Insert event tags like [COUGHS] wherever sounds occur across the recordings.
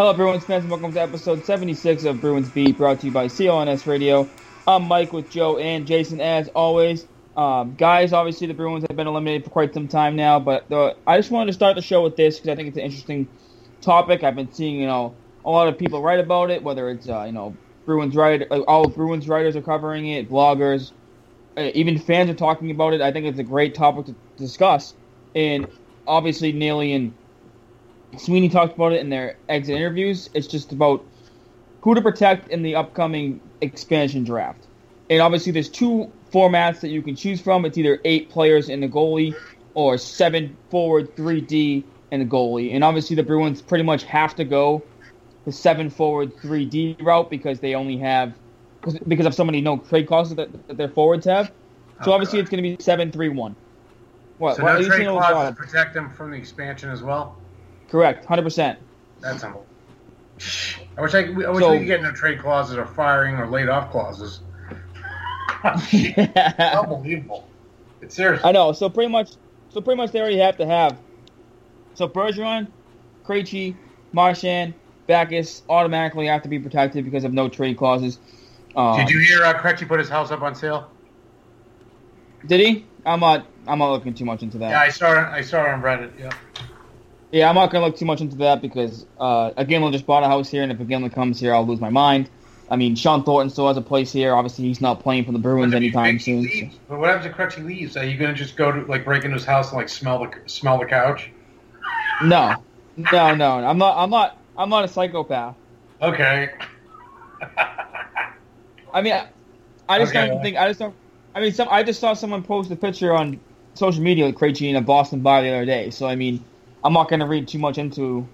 Hello, Bruins fans, and welcome to episode 76 of Bruins Beat, brought to you by CLNS Radio. I'm Mike with Joe and Jason, as always. Um, guys, obviously, the Bruins have been eliminated for quite some time now, but the, I just wanted to start the show with this because I think it's an interesting topic. I've been seeing, you know, a lot of people write about it, whether it's, uh, you know, Bruins writer, uh, all Bruins writers are covering it, bloggers, uh, even fans are talking about it. I think it's a great topic to discuss. And obviously, Neely and Sweeney talked about it in their exit interviews. It's just about who to protect in the upcoming expansion draft. And obviously, there's two formats that you can choose from. It's either eight players in the goalie or seven forward, three D and a goalie. And obviously, the Bruins pretty much have to go the seven forward, three D route because they only have because of so many no trade clauses that, that their forwards have. So Oh, obviously, God. it's going to be seven three one. What? So what- no trade clauses to protect them from the expansion as well. Correct, hundred percent. That's humble. I wish I, could- I wish So- we could get no trade clauses or firing or laid off clauses. Unbelievable. It's serious. I know. So pretty much, so pretty much they already have to have. So Bergeron, Krejci, Marchand, Backes automatically have to be protected because of no trade clauses. Um, Did you hear uh, Krejci put his house up on sale? Did he? I'm not. I'm not looking too much into that. Yeah, I saw it. I saw it on Reddit. Yeah. Yeah, I'm not gonna look too much into that because uh, a Gimlin just bought a house here, and if a Gimlin comes here, I'll lose my mind. I mean, Shawn Thornton still has a place here. Obviously, he's not playing for the Bruins anytime soon. leaves- But what happens if Krejci leaves? Are you going to just go to like break into his house and like smell the smell the couch? No, no, no. I'm not. I'm not. I'm not a psychopath. Okay. I mean, I, I just Okay. don't think. I just don't. I mean, some. I just saw someone post a picture on social media with Krejci in a Boston bar the other day. So I mean, I'm not going to read too much into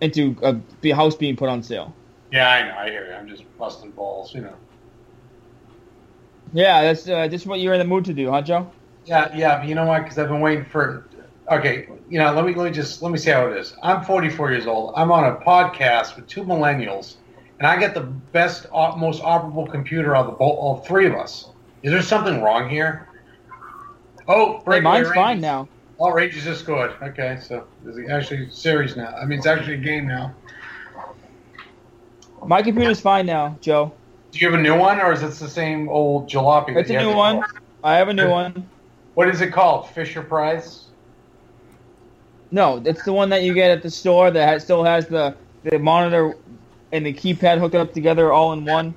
into a house being put on sale. yeah, I know. I hear you. I'm just busting balls. You know. Yeah, that's uh, just what you're in the mood to do, huh, Joe? Yeah, yeah, but you know what? Because I've been waiting for. Okay, you know, let me let me just let me see how it is. I'm 44 years old. I'm on a podcast with two millennials, and I get the best, most operable computer of the all three of us. Is there something wrong here? Oh, Hey, mine's fine now. Oh, Rangers just scored. Okay, so it's actually a series now. I mean, it's actually a game now. My computer's fine now, Joe. Do you have a new one, or is it the same old jalopy? It's a new one. I have a new one. What is it called? Fisher Price. No, it's the one that you get at the store that has, still has the the monitor and the keypad hooked up together all in one,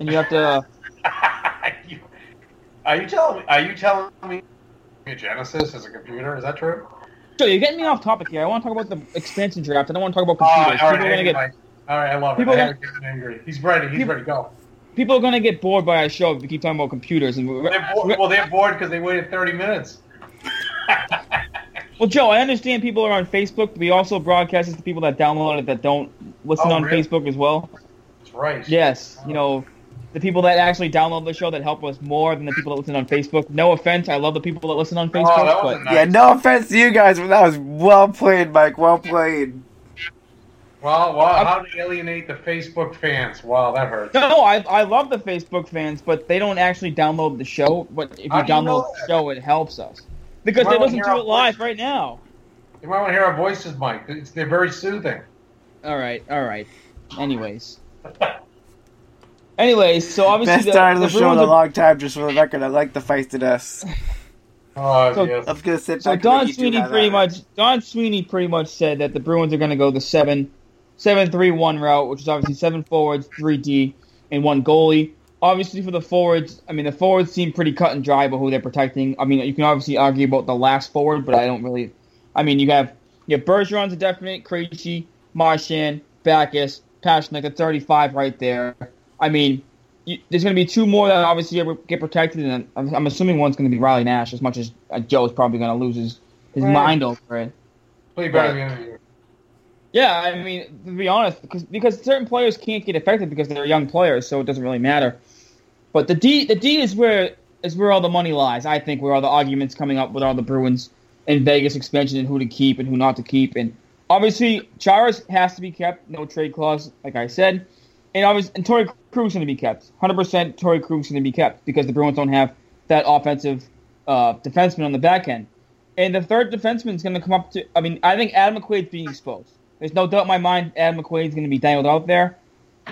and you have to. Uh, [LAUGHS] are you telling me? Are you telling me Genesis as a computer? Is that true? Joe, you're getting me off topic here. I want to talk about the expansion draft. I don't want to talk about Oh, all computers. right, people, are gonna get, all right, I love people it. I to get angry. He's ready. He's people- ready. Go. people are gonna get bored by our show if we keep talking about computers. And we're, They're bo- well, they're bored because they waited 30 minutes. [LAUGHS] well, Joe, I understand people are on Facebook, but we also broadcast this to people that download it that don't listen Oh, on really? Facebook as well. That's right. Yes, you know, the people that actually download the show that help us more than the people that listen on Facebook. No offense, I love the people that listen on oh, Facebook, Oh, but nice. Yeah, no offense to you guys, but that was well played, Mike. Well played. Well, well, uh, how to alienate the Facebook fans? Wow, that hurts. no, I I love the Facebook fans, but they don't actually download the show. But if you How you know download the show, it helps us because they listen to it live voices? right now. You might want to hear our voices, Mike. It's, they're very soothing. all right, all right. Anyways. [LAUGHS] Anyways, so obviously Best the, start of the, the show in a long time, just for the record. I like the feistiness. [LAUGHS] Oh, So- yes. I'm gonna sit So back. and Don let you two Sweeney pretty at it. much Don Sweeney pretty much said that the Bruins are going to go the seven, seven three one route, which is obviously seven forwards, three D, and one goalie. Obviously, for the forwards, I mean the forwards seem pretty cut and dry about who they're protecting. I mean, you can obviously argue about the last forward, but I don't really. I mean, you have you have Bergeron's a definite, Krejci, Marchand, Backes, Pastrnak, that's thirty five right there. I mean, you, there's going to be two more that obviously get protected, and I'm, I'm assuming one's going to be Riley Nash, as much as uh, is probably going to lose his, his Right. mind over it. Play better at the end of the year. Yeah, I mean, to be honest, because because certain players can't get affected because they're young players, so it doesn't really matter. But the D, the D is where is where all the money lies. I think where all the arguments coming up with all the Bruins and Vegas expansion and who to keep and who not to keep, and obviously Charas has to be kept, no trade clause, like I said, and obviously and Torey Krug's going to be kept, hundred percent. Torey Krug's going to be kept because the Bruins don't have that offensive uh, defenseman on the back end. And the third defenseman is going to come up to. I mean, I think Adam McQuaid's being exposed. There's no doubt in my mind Adam McQuaid's going to be dangled out there.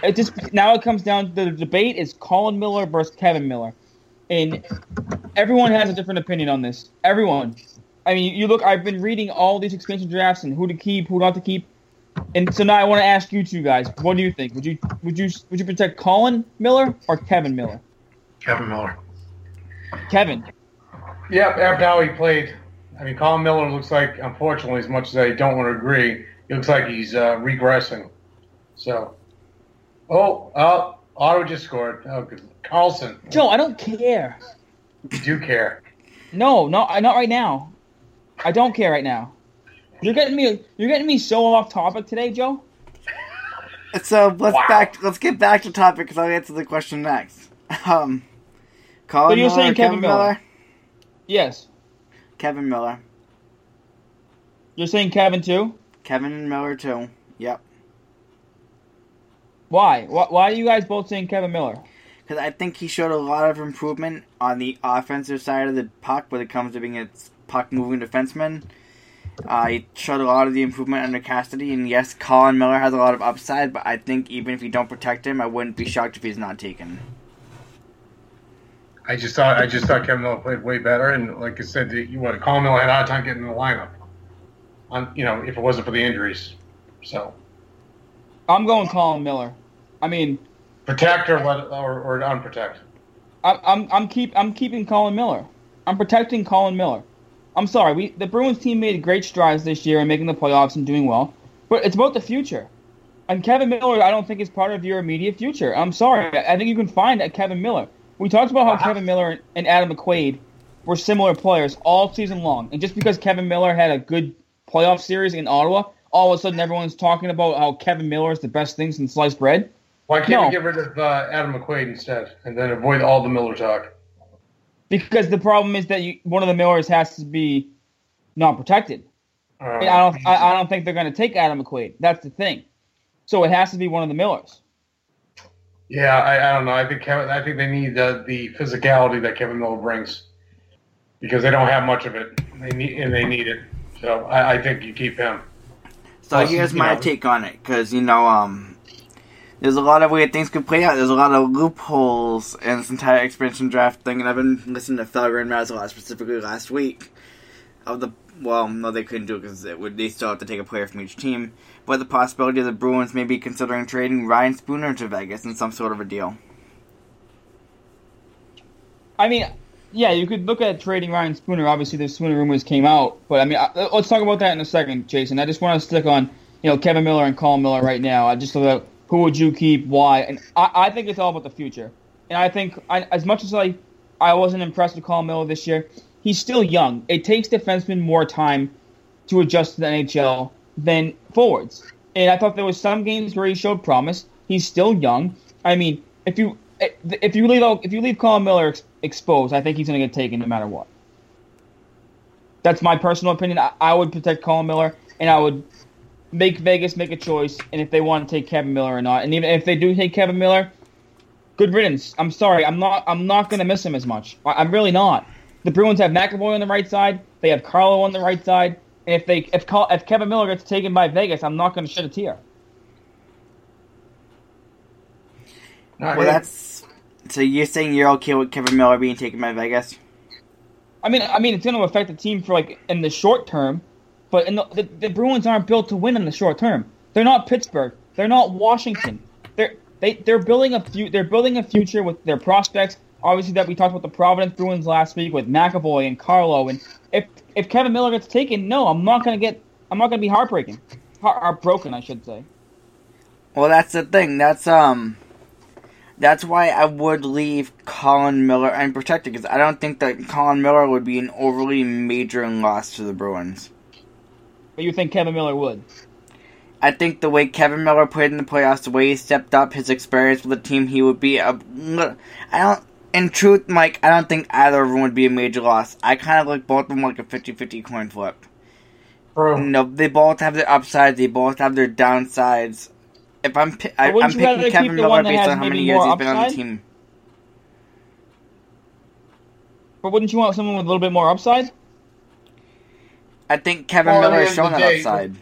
It just now it comes down to the debate is Colin Miller versus Kevan Miller, and everyone has a different opinion on this. Everyone. I mean, you look. I've been reading all these expansion drafts and who to keep, who not to keep, and so now I want to ask you two guys. What do you think? Would you would you would you protect Colin Miller or Kevan Miller? Kevan Miller. Kevan. Yep, after how he played. I mean, Colin Miller looks like, unfortunately, as much as I don't want to agree, he looks like he's uh, regressing. So, oh, oh, Otto just scored. Oh, good. Karlsson, Joe, I don't care. you do care. No, no, not right now. I don't care right now. You're getting me. You're getting me so off topic today, Joe. So let's Wow. back. Let's get back to topic because I'll answer the question next. Um, Colin So you're Miller, saying Kevan Miller? Yes, Kevan Miller, you're saying Kevan too. Kevan Miller too. Yep. Why? Why, why are you guys both saying Kevan Miller? Because I think he showed a lot of improvement on the offensive side of the puck when it comes to being a puck moving defenseman. Uh, he showed a lot of the improvement under Cassidy, and yes, Colin Miller has a lot of upside, but I think even if you don't protect him, I wouldn't be shocked if he's not taken. I just thought I just thought Kevan Miller played way better, and like I said, you what Colin Miller had a hard time getting in the lineup. On you know, if it wasn't for the injuries, so I'm going Colin Miller. I mean, protect or let or, or unprotect. I'm I'm I'm keep I'm keeping Colin Miller. I'm protecting Colin Miller. I'm sorry. We the Bruins team made great strides this year in making the playoffs and doing well, but it's about the future. And Kevan Miller, I don't think is part of your immediate future. I'm sorry. I think you can find a Kevan Miller. We talked about how. Kevan Miller and Adam McQuaid were similar players all season long, and just because Kevan Miller had a good playoff series in Ottawa, all of a sudden everyone's talking about how Kevan Miller is the best thing since sliced bread. Why can't No. we get rid of uh, Adam McQuaid instead, and then avoid all the Miller talk? Because the problem is that you, one of the Millers has to be not protected. Uh, I don't. I, I don't think they're going to take Adam McQuaid. That's the thing. So it has to be one of the Millers. Yeah, I, I don't know. I think Kevan. I think they need uh, the physicality that Kevan Miller brings because they don't have much of it. They need and they need it. So I, I think you keep him. So Plus, here's my know- take on it, because you know, um, there's a lot of weird things could play out. There's a lot of loopholes in this entire expansion draft thing, and I've been listening to Felger and Mazz a lot, specifically last week. Of the well, no, they couldn't do it because it would they still have to take a player from each team. But the possibility of the Bruins may be considering trading Ryan Spooner to Vegas in some sort of a deal. I mean, yeah, you could look at trading Ryan Spooner. Obviously, the Spooner rumors came out, but I mean, I, let's talk about that in a second, Jason. I just want to stick on you know Kevan Miller and Colin Miller right now. I just at who would you keep, why, and I, I think it's all about the future. And I think I, as much as I I wasn't impressed with Colin Miller this year, he's still young. It takes defensemen more time to adjust to the NHL than forwards. And I thought there was some games where he showed promise. He's still young. I mean, if you if you leave if you leave Colin Miller ex- exposed, I think he's going to get taken no matter what. That's my personal opinion. I, I would protect Colin Miller, and I would make Vegas make a choice, and if they want to take Kevan Miller or not. And even if they do take Kevan Miller, good riddance. I'm sorry, I'm not. I'm not going to miss him as much. I, am really not. The Bruins have McAvoy on the right side. They have Carlo on the right side. And if they if call, if Kevan Miller gets taken by Vegas, I'm not going to shed a tear. Well, that's so you're saying you're okay with Kevan Miller being taken by Vegas? I mean, I mean, it's going to affect the team for like in the short term but the, the the Bruins aren't built to win in the short term. They're not Pittsburgh. They're not Washington. They're they they're building a few. They're building a future with their prospects. Obviously, that we talked about the Providence Bruins last week with McAvoy and Carlo. And if if Kevan Miller gets taken, no, I'm not to get. I'm not to be heartbreaking, Heart, heartbroken, I should say. Well, that's the thing. That's um, that's why I would leave Colin Miller unprotected because I don't think that Colin Miller would be an overly major loss to the Bruins. But you think Kevan Miller would? I think the way Kevan Miller played in the playoffs, the way he stepped up, his experience with the team, he would be a. I don't. In truth, Mike, I don't think either of them would be a major loss. I kind of like both of them like a 50-50 coin flip. True. No, they both have their upsides. They both have their downsides. If I'm, pi- I, I'm wouldn't you rather picking Kevan Miller one that based has on how many years more he's been on the team. But wouldn't you want someone with a little bit more upside? I think Kevan Well, Miller has end shown that day- upside.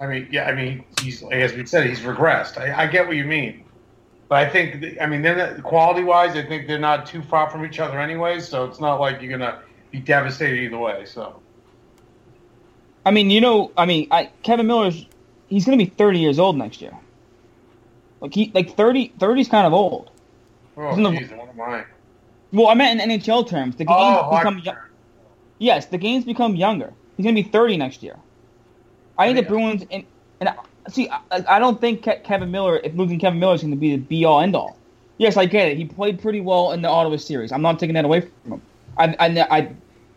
I mean, yeah, I mean, he's as we said, he's regressed. I, I get what you mean, but I think, th- I mean, then quality wise, I think they're not too far from each other anyway. So it's not like you're gonna be devastated either way. So I mean, you know, I mean, I, Kevan Miller's he's going to be 30 years old next year. Like he like 30 30 is kind of old. oh, Isn't the- jeez, what am I? Well, I meant in NHL terms. The games Oh, become hockey yo- term. Yes, the games become younger. He's going to be 30 next year. I think the Yeah. Bruins and and uh, see, I, I don't think Ke- Kevan Miller, if losing Kevan Miller is going to be the be all end all. Yes, I get it. He played pretty well in the Ottawa series. I'm not taking that away from him. I, I, I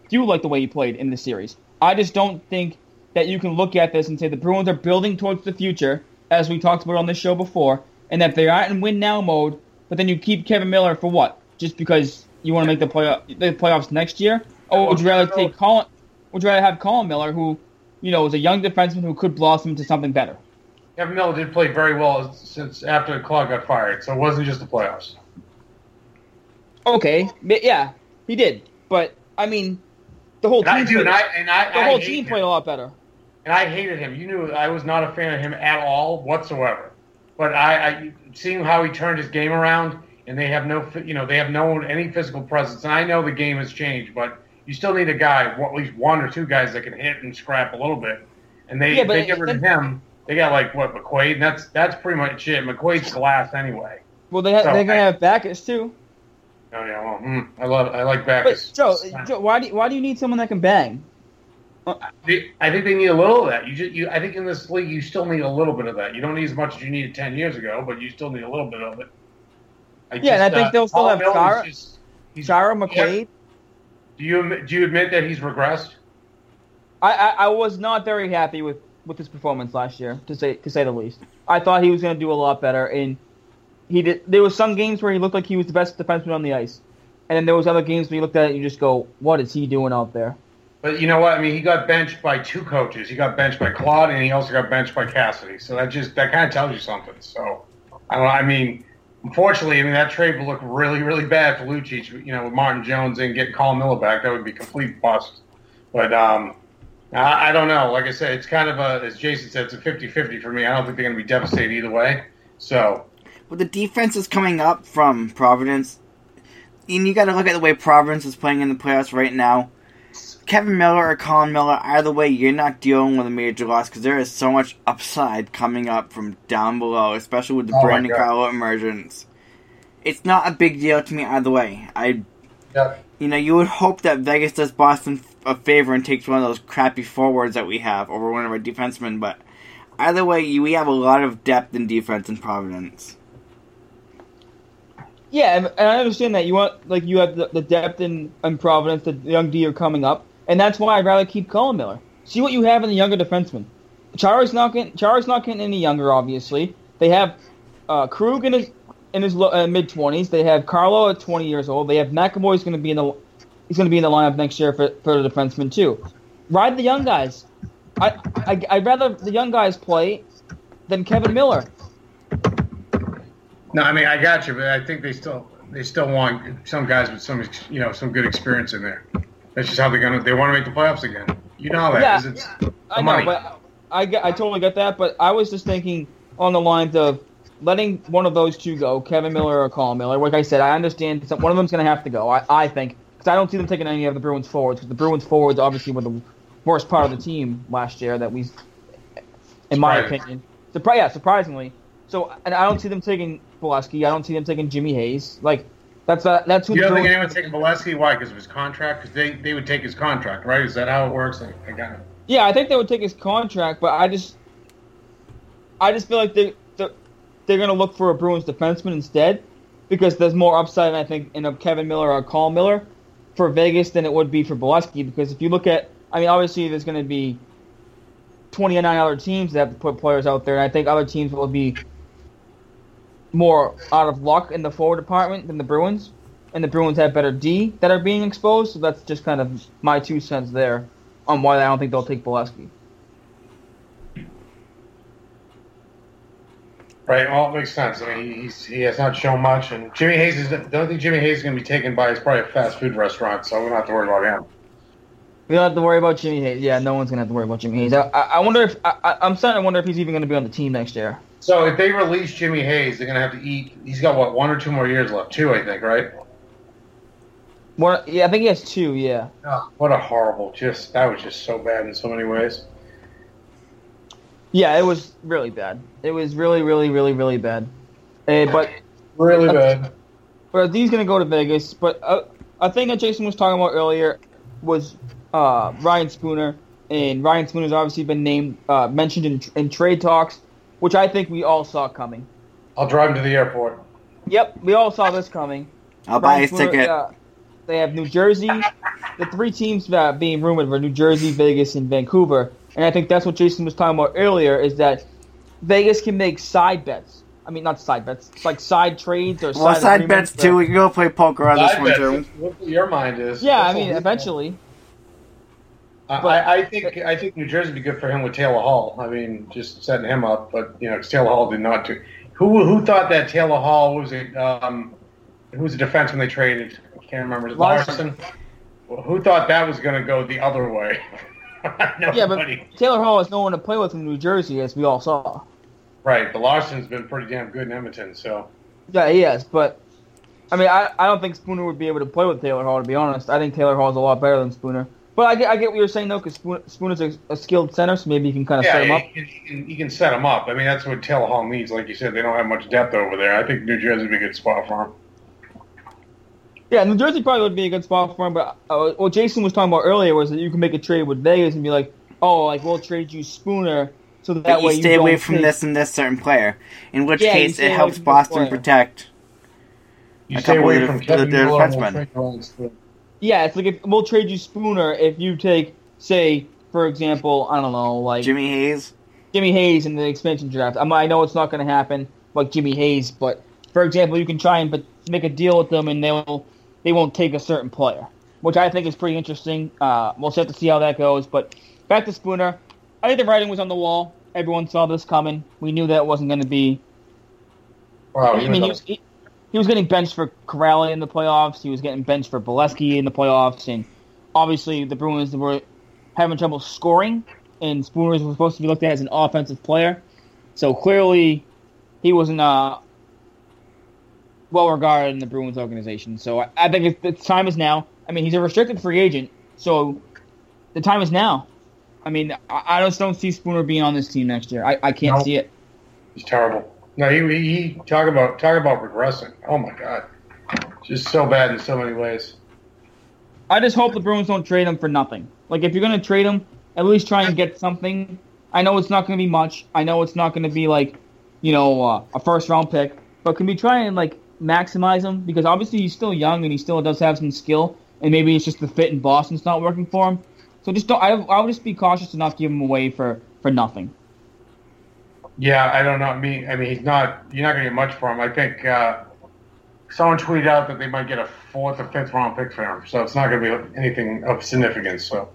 do like the way he played in the series. I just don't think that you can look at this and say the Bruins are building towards the future, as we talked about on this show before, and that they aren't in win now mode. But then you keep Kevan Miller for what? Just because you want to make the play the playoffs next year, or would you rather take Colin? Would you rather have Colin Miller, who, you know, is a young defenseman who could blossom into something better? Kevan Miller did play very well since after Claude got fired, so it wasn't just the playoffs. Okay, yeah, he did. But I mean, the whole And I team, do, played, and I and I, the I whole hate team him. played a lot better. and I hated him. You knew I was not a fan of him at all whatsoever. But I, I seeing how he turned his game around, and they have no, you know, they have no any physical presence. And I know the game has changed, but you still need a guy, at least one or two guys that can hit and scrap a little bit. And they yeah, they get rid of him. They got like what McQuaid, and that's that's pretty much it. McQuaid's glass anyway. Well, they ha- So, they're gonna I- have Backes too. Oh yeah, well, mm, I love I like But Backes. Joe, Joe, why do you, why do you need someone that can bang? I think they need a little of that. You just, you, I think in this league, you still need a little bit of that. You don't need as much as you needed ten years ago, but you still need a little bit of it. I Yeah, and I think they'll still Paul have Miller's Chara- just- Chara McQuaid. Do you admit- do you admit that he's regressed? I, I I was not very happy with with his performance last year, to say to say the least. I thought he was gonna do a lot better, and he did. There was some games where he looked like he was the best defenseman on the ice, and then there was other games where you looked at it and you just go, "What is he doing out there?" But you know what? I mean, he got benched by two coaches. He got benched by Claude, and he also got benched by Cassidy. So that just that kind of tells you something. So I don't. know. I mean, unfortunately, I mean that trade would look really, really bad for Lucic. You know, with Martin Jones and getting Colin Miller back, that would be complete bust. But um, I, I don't know. Like I said, it's kind of a, as Jason said, it's a 50-50 for me. I don't think they're going to be devastated either way. So With the defense is coming up from Providence, and you got to look at the way Providence is playing in the playoffs right now. Kevan Miller or Colin Miller, either way, you're not dealing with a major loss because there is so much upside coming up from down below, especially with the Oh Brandon God. Carlo emergence. It's not a big deal to me either way. I, yeah. you know, you would hope that Vegas does Boston a favor and takes one of those crappy forwards that we have over one of our defensemen, but either way, you- we have a lot of depth in defense in Providence. Yeah, and, and I understand that you want like you have the, the depth in, in Providence, the young D are coming up, and that's why I'd rather keep Colin Miller. See what you have in the younger defenseman. Chara's not getting Chara's not getting any younger. Obviously, they have uh, Krug in his in his uh, mid twenties. They have Carlo at twenty years old. They have McAvoy's going to be in the he's going to be in the lineup next year for for the defenseman too. Ride the young guys. I, I I'd rather the young guys play than Kevan Miller. No, I mean I got you, but I think they still they still want some guys with some you know some good experience in there. That's just how they're gonna. They want to make the playoffs again. You know how that Yeah, is. It's I the know, money. but I, get- I totally get that. But I was just thinking on the lines of letting one of those two go, Kevan Miller or Colin Miller. Like I said, I understand some, one of them's going to have to go. I, I think because I don't see them taking any of the Bruins forwards because the Bruins forwards obviously were the worst part of the team last year. That we, in my opinion, Surpri- yeah, surprisingly. So, and I don't see them taking Beleskey. I don't see them taking Jimmy Hayes. Like that's uh, that's who. You don't think anyone's taking Beleskey? Why? Because of his contract? Because they, they would take his contract, right? Is that how it works? I, I got it. Yeah, I think they would take his contract, but I just, I just feel like they they're, they're gonna look for a Bruins defenseman instead, because there's more upside, I think, in a Kevan Miller or Colin Miller for Vegas than it would be for Beleskey. Because if you look at, I mean, obviously there's gonna be 29 other teams that have to put players out there, and I think other teams will be more out of luck in the forward department than the Bruins, and the Bruins have better D that are being exposed. So that's just kind of my two cents there on why I don't think they'll take Beleskey. Right, well, it makes sense. I mean, he's, he has not shown much, and Jimmy Hayes is. Don't think Jimmy Hayes is going to be taken by. It's probably a fast food restaurant, so we don't have to worry about him. We don't have to worry about Jimmy Hayes. Yeah, no one's gonna have to worry about Jimmy Hayes. I, I I wonder if I, I'm starting to wonder if he's even gonna be on the team next year. So if they release Jimmy Hayes, they're going to have to eat. He's got what one or two more years left, two, I think, right? What? Yeah, I think he has two. Yeah. Oh, what a horrible! Just that was just so bad in so many ways. Yeah, it was really bad. It was really, really, really, really bad. Uh, but Really bad. but he's gonna go to Vegas. But uh, a thing that Jason was talking about earlier was uh, Ryan Spooner, and Ryan Spooner's obviously been named uh, mentioned in, in trade talks, which I think we all saw coming. I'll drive him to the airport. Yep, we all saw this coming. I'll buy his ticket. uh, they have New Jersey. The three teams uh, being rumored were New Jersey, Vegas, and Vancouver. And I think that's what Jason was talking about earlier is that Vegas can make side bets. I mean, not side bets, it's like side trades or well, side, side bets too. that- We can go play poker on this I one bet too. What your mind is? Yeah, I mean, eventually. I, but- I I think I think New Jersey would be good for him with Taylor Hall. I mean, just setting him up, but you know, 'cause Taylor Hall did not do. Who who thought that Taylor Hall was a um, who was a defenseman they traded? I can't remember. Larsson. Who thought that was going to go the other way? [LAUGHS] Yeah, but Taylor Hall has no one to play with in New Jersey, as we all saw. right. But Larsson's been pretty damn good in Edmonton. So Yeah, he has, but I mean, I, I don't think Spooner would be able to play with Taylor Hall. To be honest, I think Taylor Hall is a lot better than Spooner. But I get, I get what you're saying though, because Spooner, Spooner's a, a skilled center, so maybe you can kind of yeah, set him up. he, can- he can, he can set him up. I mean, that's what Taylor Hall needs. Like you said, they don't have much depth over there. I think New Jersey would be a good spot for him. Yeah, New Jersey probably would be a good spot for him. But uh, what Jason was talking about earlier was that you can make a trade with Vegas and be like, oh, like we'll trade you Spooner, so that But way you stay don't away from take- this and this certain player. In which Yeah, case, it helps Boston protect. You A stay couple away from the- Kevan the Miller. defensemen. Frank Rollins. Yeah, it's like if we'll trade you Spooner if you take, say, for example, I don't know, like Jimmy Hayes. Jimmy Hayes in the expansion draft. I'm, I know it's not going to happen like Jimmy Hayes, but for example, you can try and but make a deal with them, and they'll they won't take a certain player, which I think is pretty interesting. Uh, we'll just have to see how that goes. But back to Spooner, I think the writing was on the wall. Everyone saw this coming. We knew that wasn't going to be. Wow, I mean, he was was, he, he was getting benched for Kuraly in the playoffs. He was getting benched for Beleskey in the playoffs, and obviously the Bruins were having trouble scoring. And Spooner was supposed to be looked at as an offensive player, so clearly he wasn't uh, well regarded in the Bruins organization. So I, I think it's, the time is now. I mean, he's a restricted free agent, so the time is now. I mean, I, I just don't see Spooner being on this team next year. I, I can't No. see it. He's terrible. No, he, he talk about talk about regressing. Oh my god, just so bad in so many ways. I just hope the Bruins don't trade him for nothing. Like if you're gonna trade him, at least try and get something. I know it's not gonna be much. I know it's not gonna be like, you know, uh, a first round pick. But can we try and like maximize him? Because obviously he's still young and he still does have some skill. And maybe it's just the fit in Boston's not working for him. So just don't. I I would just be cautious to not give him away for for nothing. Yeah, I don't know. I mean, I mean, he's not. You're not going to get much for him. I think uh, someone tweeted out that they might get a fourth or fifth round pick for him, so it's not going to be anything of significance. So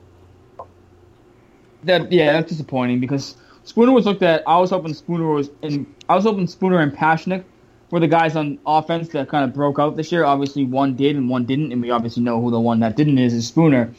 That yeah, that's disappointing because Spooner was looked at. I was hoping Spooner was in. I was hoping Spooner and Pastrnak were the guys on offense that kind of broke out this year. Obviously, one did and one didn't, and we obviously know who the one that didn't is is Spooner.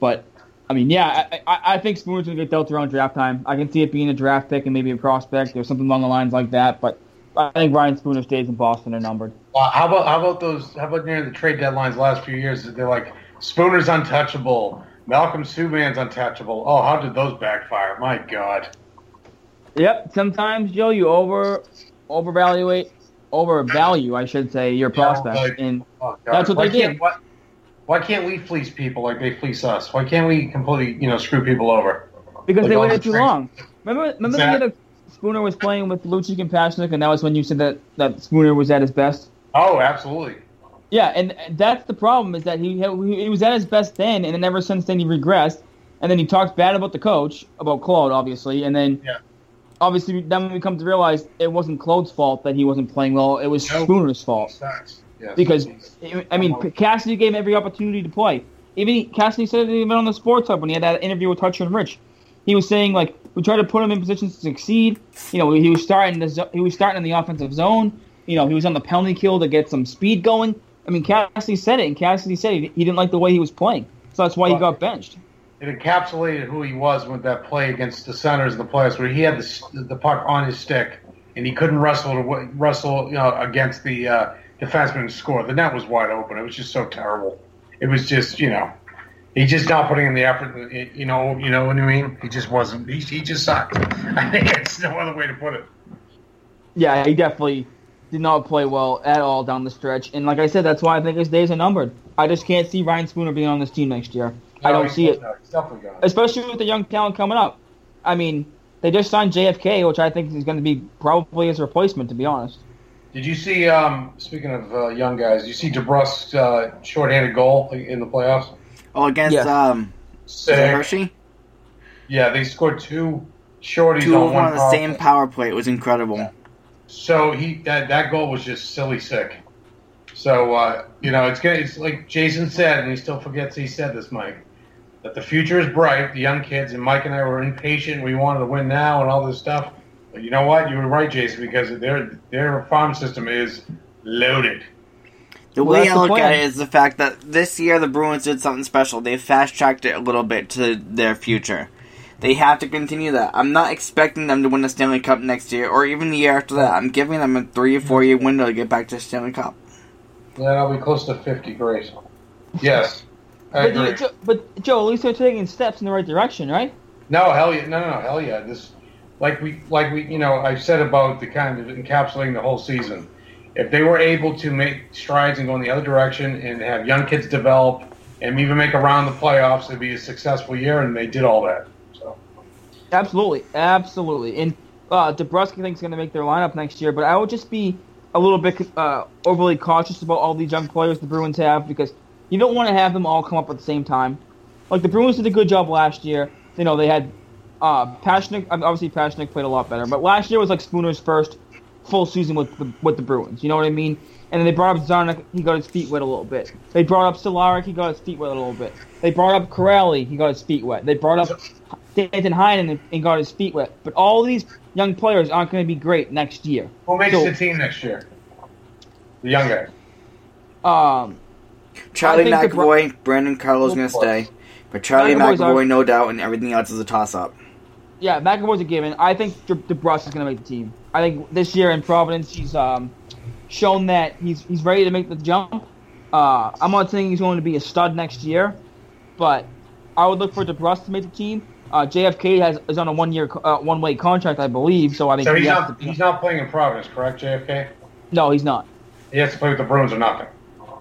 But I mean, yeah, I, I, I think Spooner's gonna get dealt around draft time. I can see it being a draft pick and maybe a prospect or something along the lines like that. But I think Ryan Spooner's days in Boston are numbered. Well, how about how about those? How about near the trade deadlines last few years? They're like Spooner's untouchable, Malcolm Subban's untouchable. Oh, how did those backfire? My God. Yep. Sometimes Joe, you over overvaluate overvalue, I should say, your prospects, like- and Oh, That's what they did. Why can't we fleece people like they fleece us? Why can't we completely, you know, screw people over? because Like they waited the too long. Remember, remember the year that Spooner was playing with Lucic and Pastrnak, and that was when you said that that Spooner was at his best. Oh, absolutely. Yeah, and that's the problem is that he he was at his best then, and then ever since then he regressed, and then he talked bad about the coach, about Claude, obviously, and then Yeah. obviously then we come to realize it wasn't Claude's fault that he wasn't playing well; it was Nope. Spooner's fault Sucks. Yes. because I mean Cassidy gave him every opportunity to play. Even he- Cassidy said it even on the Sports Hub when he had that interview with Toucher and Rich. He was saying like we tried to put him in positions to succeed. You know, he was starting the he was starting in the offensive zone. You know, he was on the penalty kill to get some speed going. I mean, Cassidy said it, and Cassidy said he, he didn't like the way he was playing, so that's why he got benched. it encapsulated who he was with that play against the Senators in the playoffs, where he had the, the puck on his stick and he couldn't wrestle to wrestle, you know, against the uh, defenseman score. The net was wide open. It was just so terrible. It was just, you know, he just not putting in the effort. You know, you know what I mean. He just wasn't. He, he just sucked. [LAUGHS] I think it's no other way to put it. Yeah, he definitely did not play well at all down the stretch, and like I said, that's why I think his days are numbered. I just can't see Ryan Spooner being on this team next year. I don't see it. no, he's definitely gone. especially with the young talent coming up. I mean, they just signed JFK, which I think is going to be probably his replacement, to be honest. Did you see? Um, speaking of uh, young guys, you see DeBrusk's uh, shorthanded goal in the playoffs. Oh, against Yes. um, is it Sick. Hershey? Yeah, they scored two shorties Two on one on the power same play. power play. It was incredible. So he that that goal was just silly sick. So uh, you know, it's gonna, it's like Jason said, and he still forgets he said this, Mike, that the future is bright. The young kids and Mike and I were impatient. We wanted to win now and all this stuff. But you know what? You were right, Jason, because their their farm system is loaded. The Well, way I look plan. at it is the fact that this year the Bruins did something special. They fast tracked it a little bit to their future. They have to continue that. I'm not expecting them to win the Stanley Cup next year or even the year after that. I'm giving them a three or four year window to get back to the Stanley Cup. Yeah, I'll be close to fifty. Great. Yes, I But, uh, agree. you, Joe, but Joe, at least they're taking steps in the right direction, right? No, hell yeah, no, no, no, hell yeah. This, like we, like we, you know, I've said about the kind of encapsulating the whole season. If they were able to make strides and go in the other direction and have young kids develop and even make a round the playoffs, it'd be a successful year. And they did all that. So Absolutely, absolutely. And uh, DeBrusk thinks going to make their lineup next year, but I would just be a little bit uh, overly cautious about all these young players the Bruins have because you don't want to have them all come up at the same time. Like the Bruins did a good job last year. You know they had uh, Pastrnak. Obviously, Pastrnak played a lot better, but last year was like Spooner's first full season with the with the Bruins. You know what I mean? And then they brought up Czarnik. He got his feet wet a little bit. They brought up Stellarik. He got his feet wet a little bit. They brought up Kuraly. He got his feet wet. They brought up Danton Heinen and, and got his feet wet. But all these young players aren't going to be great next year. who makes So- the team next year? The young guys. Um, Charlie think the McAvoy, Brandon Carlo's going to Of course. stay. But Charlie McAvoy's McAvoy, our- no doubt, and everything else is a toss up. yeah, McAvoy's a given. I think De- DeBrusk is going to make the team. I think this year in Providence, he's um, shown that he's he's ready to make the jump. Uh, I'm not saying he's going to be a stud next year, but I would look for DeBrusk to make the team. Uh, JFK has is on a one year uh, one way contract, I believe. So I think So he's has not to, he's not playing in Providence, correct? JFK. no, he's not. He has to play with the Bruins or nothing.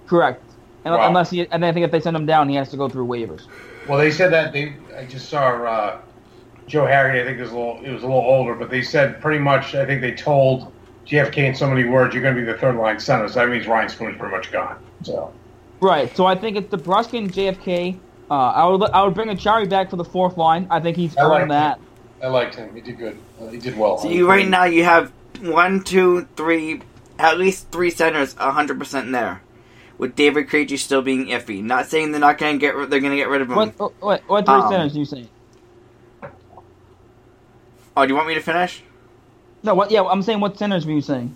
Correct. And Wow. Unless he, and I think if they send him down, he has to go through waivers. Well, they said that they. I just saw uh, Joe Harry. I think it was a little. It was a little older, but they said pretty much. I think they told JFK in so many words, "You're going to be the third line center." So that means Ryan Spoon's pretty much gone. So Right. So I think it's DeBrusk and JFK. Uh, I would I would bring Acciari back for the fourth line. I think he's I earned that. I liked him. He did good. Uh, he did well. So you right now you have one, two, three, at least three centers, hundred percent there, with David Krejci still being iffy. Not saying they're not going to get rid- they're going to get rid of him. What what what, three Um, centers are you saying? Oh, do you want me to finish? No, what? Yeah, I'm saying what centers were you saying?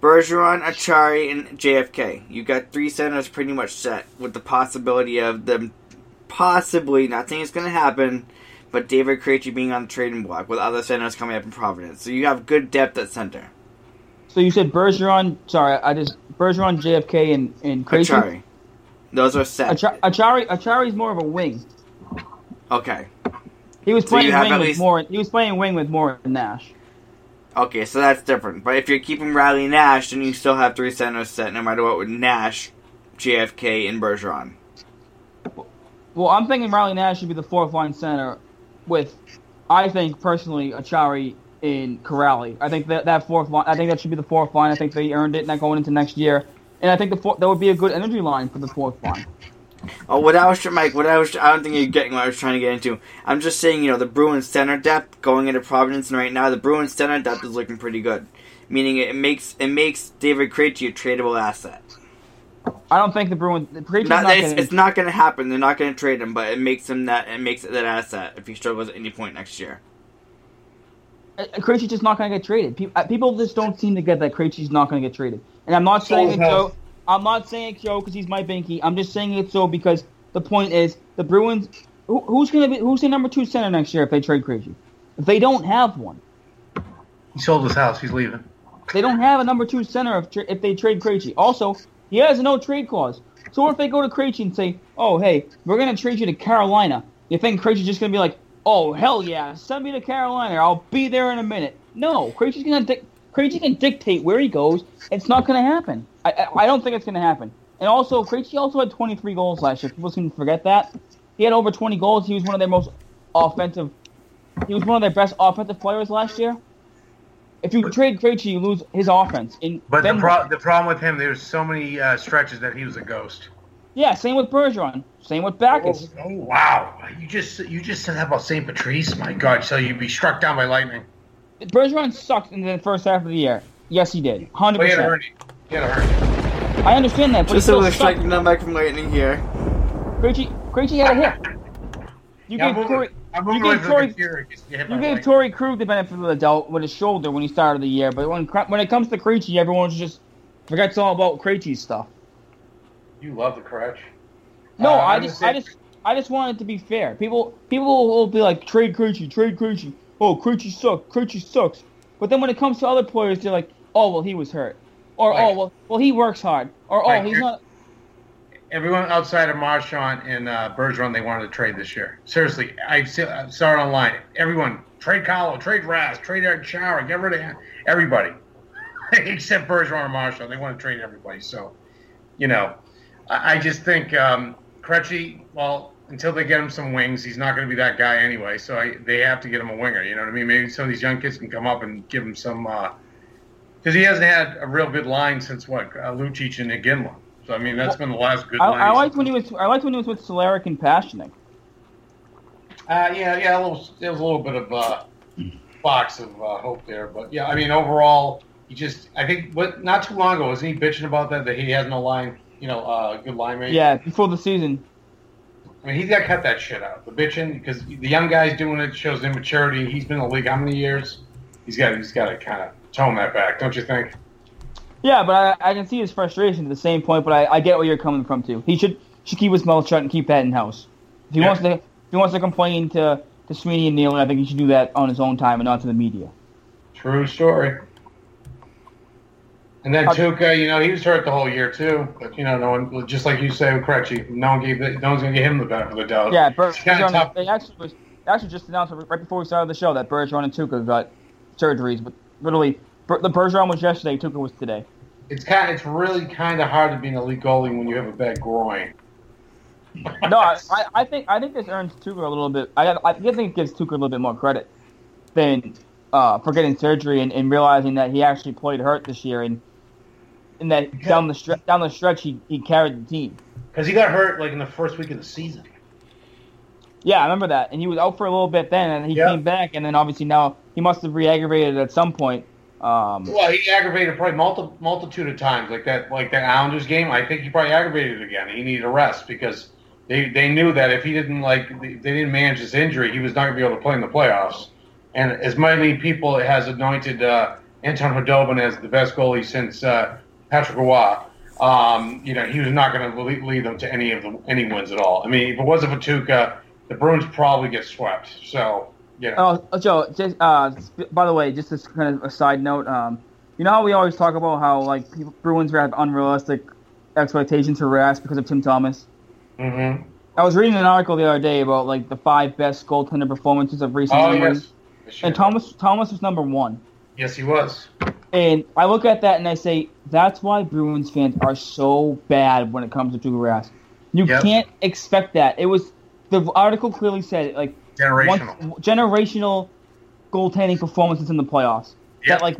Bergeron, Acciari, and JFK. You got three centers pretty much set, with the possibility of them possibly not saying it's going to happen, but David Krejci being on the trading block with other centers coming up in Providence. So you have good depth at center. So you said Bergeron. Sorry, I just Bergeron, JFK, and and Krejci. Acciari. Those are set. Acciari. Acciari. Acciari's more of a wing. Okay. He was playing have wing with least- more. He was playing wing with more than Nash. Okay, so that's different. But if you're keeping Riley Nash, then you still have three centers set no matter what with Nash, JFK, and Bergeron. Well, I'm thinking Riley Nash should be the fourth line center, with, I think personally, Acciari and Kuraly. I think that that fourth line. I think that should be the fourth line. I think they earned it, not going into next year. And I think the four, that would be a good energy line for the fourth line. Oh, what I was trying, Mike, what I was, I don't think you're getting what I was trying to get into. I'm just saying, you know, the Bruins center depth going into Providence, and right now the Bruins center depth is looking pretty good. Meaning it makes it makes David Krejci a tradable asset. I don't think the Bruins. The Krejci's Not, not it's, gonna- it's not going to happen. They're not going to trade him, but it makes him that it makes it that asset if he struggles at any point next year. Uh, Krejci's just not going to get traded. People, people just don't seem to get that Krejci's not going to get traded. And I'm not saying it, so. I'm not saying it, so because he's my binky. I'm just saying it so because the point is the Bruins. Who, who's going to be who's the number two center next year if they trade Krejci? If they don't have one, He sold his house. He's leaving. they don't have a number two center if, tra- if they trade Krejci. Also, he has a no trade clause. So what if they go to Krejci and say, "Oh, hey, we're going to trade you to Carolina"? You think Krejci's just going to be like, "Oh, hell yeah, send me to Carolina. I'll be there in a minute." No, Krejci's to. Di- Krejci can dictate where he goes. It's not going to happen. I, I, I don't think it's going to happen. And also, Krejci also had 23 goals last year. People seem to forget that. He had over 20 goals. He was one of their most offensive. He was one of their best offensive players last year. If you trade Krejci, you lose his offense. And But the, pro- the problem with him, there's so many uh, stretches that he was a ghost. Yeah, same with Bergeron. Same with Backes. Oh, oh, wow! You just you just said that about Saint Patrice. My God! So you'd be struck down by lightning. Bergeron sucked in the first half of the year. Yes, he did. Hundred But he had a percent. hernia. He had a hernia. I understand that, but Just he so still we're sucked. striking them back from lightning here. Krejci, Krejci had a hit. You Yeah, I'm gave moving, I'm you gave from the Torey, computer. in case you hit you gave leg. Torey Krug the benefit of the doubt with his shoulder when he started the year, but when when it comes to Krejci, everyone just forgets all about Krejci's stuff. You love the crutch. No, Uh, I just, I just, I just want it to be fair. People, people will be like, trade Krejci, trade Krejci. Oh, Krejci sucks, Krejci sucks. But then when it comes to other players, they're like, oh well, he was hurt, or Like- oh well, well he works hard, or oh Like, he's not. Everyone outside of Marchand and uh, Bergeron, they wanted to trade this year. Seriously, I saw it online. Everyone, trade Carlo, trade Raz, trade Eric Shower, get rid of everybody. [LAUGHS] Except Bergeron and Marchand. They want to trade everybody. So, you know, I, just think um, Krejci, well, until they get him some wings, he's not going to be that guy anyway. So I, they have to get him a winger. You know what I mean? Maybe some of these young kids can come up and give him some. Because he hasn't had a real good line since what? Uh, Lucic and Iginla. So, I mean, that's been the last good I, line. I liked when he was, I liked when he was with Solaric and Pastrnak. Uh, yeah, yeah, a little, there was a little bit of uh, box of uh, hope there, but yeah, I mean, overall, he just, I think, what not too long ago, wasn't he bitching about that that he has no line, you know, uh, good line? Yeah, before the season. I mean, he's got to cut that shit out. The bitching because the young guy's doing it shows immaturity. He's been in the league how many years? He's got, he's got to kind of tone that back, don't you think? Yeah, but I, I can see his frustration at the same point. But I, I get where you're coming from too. He should should keep his mouth shut and keep that in house. If he Yeah. wants to, if he wants to complain to to Sweeney and Nealon, I think he should do that on his own time and not to the media. True story. And then Uh, Tuukka, you know, he was hurt the whole year too. But you know, no one, just like you say with Krejci, no one gave, the, no one's gonna give him the benefit of the doubt. Yeah, Bergeron, tough. they actually was they actually just announced right before we started the show that Bergeron and Tuukka got surgeries, but literally the Bergeron was yesterday, Tuukka was today. It's kind, it's really kind of hard to be an elite goalie when you have a bad groin. [LAUGHS] No, I, I- I think I think this earns Tuukka a little bit. I I think it gives Tuukka a little bit more credit than uh, for getting surgery and, and realizing that he actually played hurt this year and and that down the stre- down the stretch he, he carried the team. Because he got hurt like in the first week of the season. Yeah, I remember that, and he was out for a little bit then, and he Yeah. came back, and then obviously now he must have re-aggravated at some point. Um, Well, he aggravated probably multi, multitude of times, like that, like that Islanders game. I think he probably aggravated it again. He needed a rest because they they knew that if he didn't like they didn't manage his injury, he was not going to be able to play in the playoffs. And as many people has anointed uh, Anton Khudobin as the best goalie since uh, Patrick Roy, um, you know he was not going to lead, lead them to any of the any wins at all. I mean, if it wasn't for Tuukka, the Bruins probably get swept. So you know, Oh, Joe. Just, uh, by the way, just as kind of a side note, um, You know how we always talk about how like people, Bruins have unrealistic expectations for Rask because of Tim Thomas. Mm-hmm. I was reading an article the other day about like the five best goaltender performances of recent Oh yes. Sure. and Thomas Thomas was number one. Yes, he was. And I look at that and I say that's why Bruins fans are so bad when it comes to Tuukka Rask. You Yep. can't expect that. It was the article clearly said like Generational. once- generational goaltending performances in the playoffs. Yeah. That like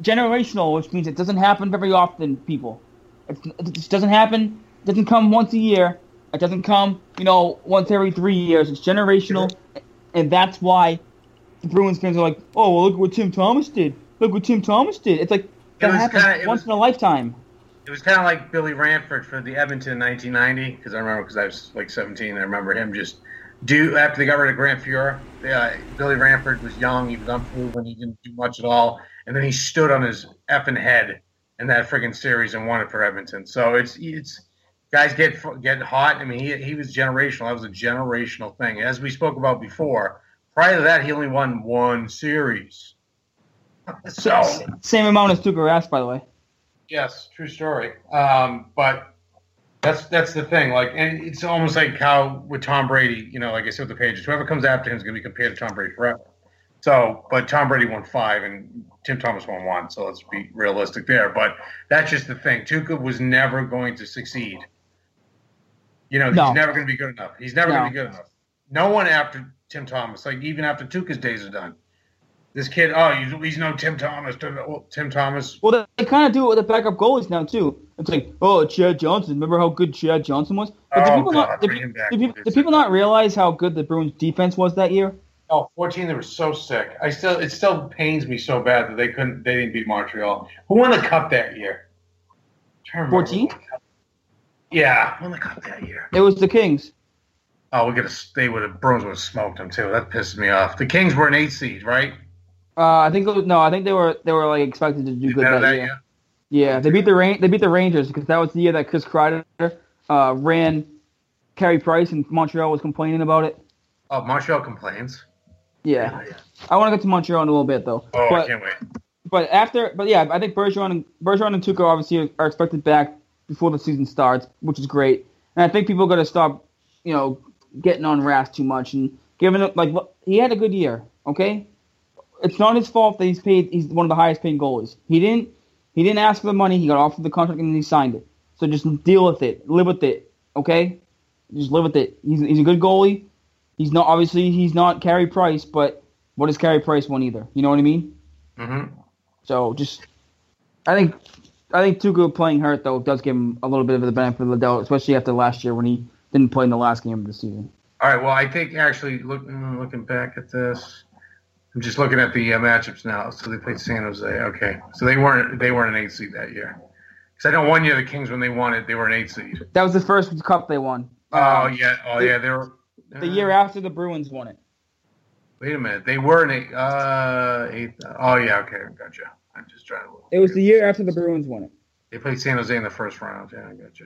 generational, which means it doesn't happen very often. People, it's, it just doesn't happen. It doesn't come once a year. It doesn't come, you know, once every three years. It's generational, and that's why the Bruins fans are like, "Oh, well, look what Tim Thomas did. Look what Tim Thomas did." It's like that was happens kinda- it once was- in a lifetime. It was kind of like Billy Ranford for the Edmonton 1990 because I remember because I was like 17. I remember him just do after they got rid of Grant Fuhr. Uh, Billy Ranford was young, he was unproven, he didn't do much at all, and then he stood on his effing head in that friggin' series and won it for Edmonton. So it's it's guys get get hot. I mean, he he was generational. That was a generational thing. As we spoke about before, prior to that, he only won one series. So Same amount as Tuukka Rask, by the way. Yes, true story. Um, but that's that's the thing. Like, and it's almost like how with Tom Brady, you know, like I said with the pages, whoever comes after him is going to be compared to Tom Brady forever. So, but Tom Brady won five and Tim Thomas won one. So let's be realistic there. But that's just the thing. Tuukka was never going to succeed. You know, No. he's never going to be good enough. He's never No. going to be good enough. No one after Tim Thomas, like even after Tuukka's days are done. This kid, oh, he's, he's no Tim Thomas. Well, oh, Tim Thomas Well, they, they kind of do it with the backup goalies now too. It's like, oh, Chad Johnson. Remember how good Chad Johnson was? But do Oh, people God, not? Do, bring him back. do people, do people not realize how good the Bruins defense was that year? Oh, 14, they were so sick. I still, it still pains me so bad that they couldn't, they didn't beat Montreal. Who won the cup that year? Trying to remember 14? who won the cup. Yeah, who won the cup that year. It was the Kings. Oh, we're gonna. they would have, Bruins would have smoked them too. That pissed me off. The Kings were an eight seed, right? Uh, I think was, no, I think they were they were like expected to do good Better that, year. Yeah, they beat the Ran- they beat the Rangers because that was the year that Chris Kreider uh, ran Carey Price and Montreal was complaining about it. Oh, Montreal complains. Yeah, I want to get to Montreal in a little bit though. Oh, but I can't wait. but after but yeah, I think Bergeron and Bergeron and Tuukka obviously are expected back before the season starts, which is great. And I think people got to stop, you know, getting on Rask too much and giving it like he had a good year. Okay, it's not his fault that he's paid. He's one of the highest paid goalies. He didn't he didn't ask for the money. He got offered the contract and he signed it. So just deal with it, live with it. Okay, just live with it. He's he's a good goalie. He's not obviously he's not Carey Price, but what does Carey Price want either? You know what I mean? hmm So just, I think, I think Tuukka playing hurt though does give him a little bit of the benefit of the doubt, especially after last year when he didn't play in the last game of the season. All right. Well, I think actually, look, mm, looking back at this, I'm just looking at the uh, matchups now. So they played San Jose. Okay, so they weren't they weren't an eight seed that year. Because I know one year the Kings when they won it, they were an eight seed. That was the first cup they won. Oh Um, yeah, oh the- yeah, they were. the year after the Bruins won it. Wait a minute, they were an eight. Uh, eight. Oh yeah, okay, gotcha. I'm just trying to look. It was the year after the Bruins won it. They played San Jose in the first round. Yeah, I gotcha.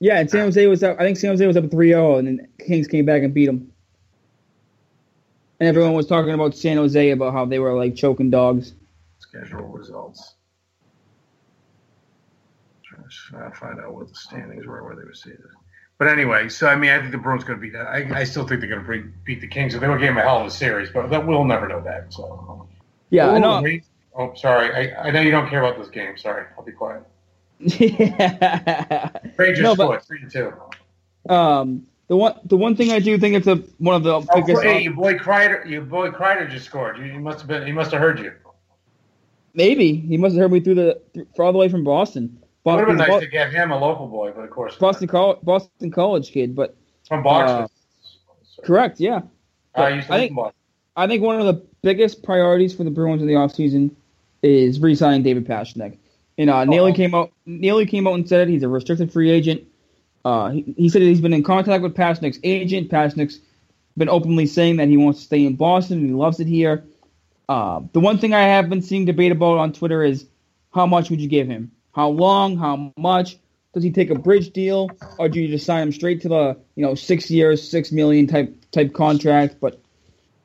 Yeah, and San Jose was up. I think San Jose was up 3-0, and then Kings came back and beat them. And everyone was talking about San Jose about how they were like choking dogs. Schedule results. Trying to find out what the standings were, where they were seated. But anyway, so I mean, I think the Bruins going to beat that. I, I still think they're going to beat the Kings. If they were getting a hell of a series, but that, we'll never know that. So. Yeah, I know. wait. Oh, sorry. I, I know you don't care about this game. Sorry, I'll be quiet. yeah. [LAUGHS] Rangers No, but- three to two. Um, the one the one thing I do think it's a one of the Oh, biggest. hey, your boy Kreider, your boy Kreider just scored. You, you must have been. He must have heard you. Maybe he must have heard me through the through, all the way from Boston. It would have been Boston, nice to get him a local boy, but of course, Boston, Col- Boston College kid, but from Boxford. uh, correct, yeah. I used to I think- I think one of the biggest priorities for the Bruins in the offseason is re-signing David Pastrnak. And uh, Neely came out. Neely came out and said. He's a restricted free agent. Uh, he, he said he's been in contact with Pastrnak's agent. Pastrnak's been openly saying that he wants to stay in Boston and he loves it here. Uh, the one thing I have been seeing debate about on Twitter is how much would you give him? How long? How much? Does he take a bridge deal, or do you just sign him straight to the you know six years, six million type type contract? But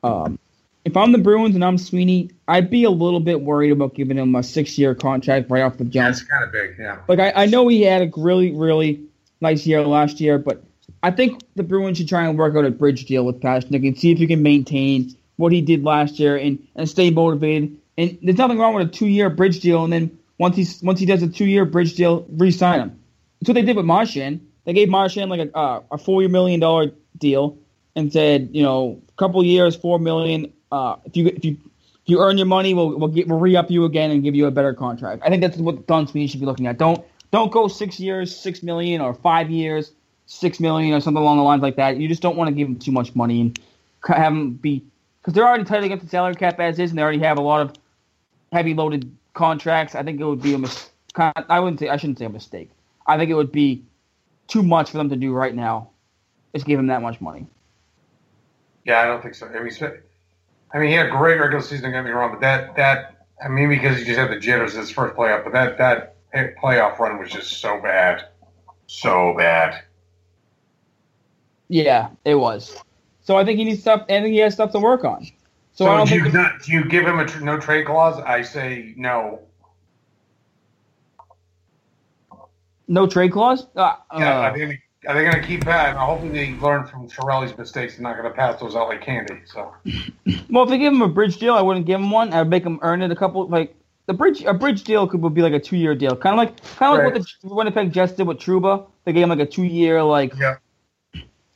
um, if I'm the Bruins and I'm Sweeney, I'd be a little bit worried about giving him a six year contract right off the jump. That's kind of big, yeah. Like I, I know he had a really, really nice year last year, but I think the Bruins should try and work out a bridge deal with Pastrnak and see if he can maintain what he did last year and, and stay motivated. And there's nothing wrong with a two year bridge deal, and then once he's once he does a two year bridge deal, re-sign him. That's what they did with Marchand. They gave Marchand like a uh, a four million dollar deal and said, you know, a couple years, four million. Uh, if you if you if you earn your money, we'll we'll, get, we'll re up you again and give you a better contract. I think that's what Sweeney should be looking at. Don't don't go six years, six million, or five years, six million, or something along the lines like that. You just don't want to give him too much money and have him be because they're already tight against the salary cap as is, and they already have a lot of heavy loaded contracts. I think it would be a mis- I wouldn't say I shouldn't say a mistake. I think it would be too much for them to do right now. Just give him that much money. Yeah, I don't think so. I mean, I mean, he had a great regular season. Don't get me wrong, but that that I mean, because he just had the jitters his first playoff, but that that playoff run was just so bad, so bad. Yeah, it was. So I think he needs stuff. I think he has stuff to work on. So, so I don't do, you, not, do you give him a tr- no trade clause? I say no. No trade clause? Uh, yeah, I think are they going to keep that? Hopefully, they learn from Chiarelli's mistakes and not going to pass those out like candy. So, [LAUGHS] well, if they give him a bridge deal, I wouldn't give him one. I'd make him earn it a couple. Like the bridge, a bridge deal could be like a two year deal, kind of like kind of right. like what the Winnipeg Jets did with Trouba. They gave him like a two year, like yeah.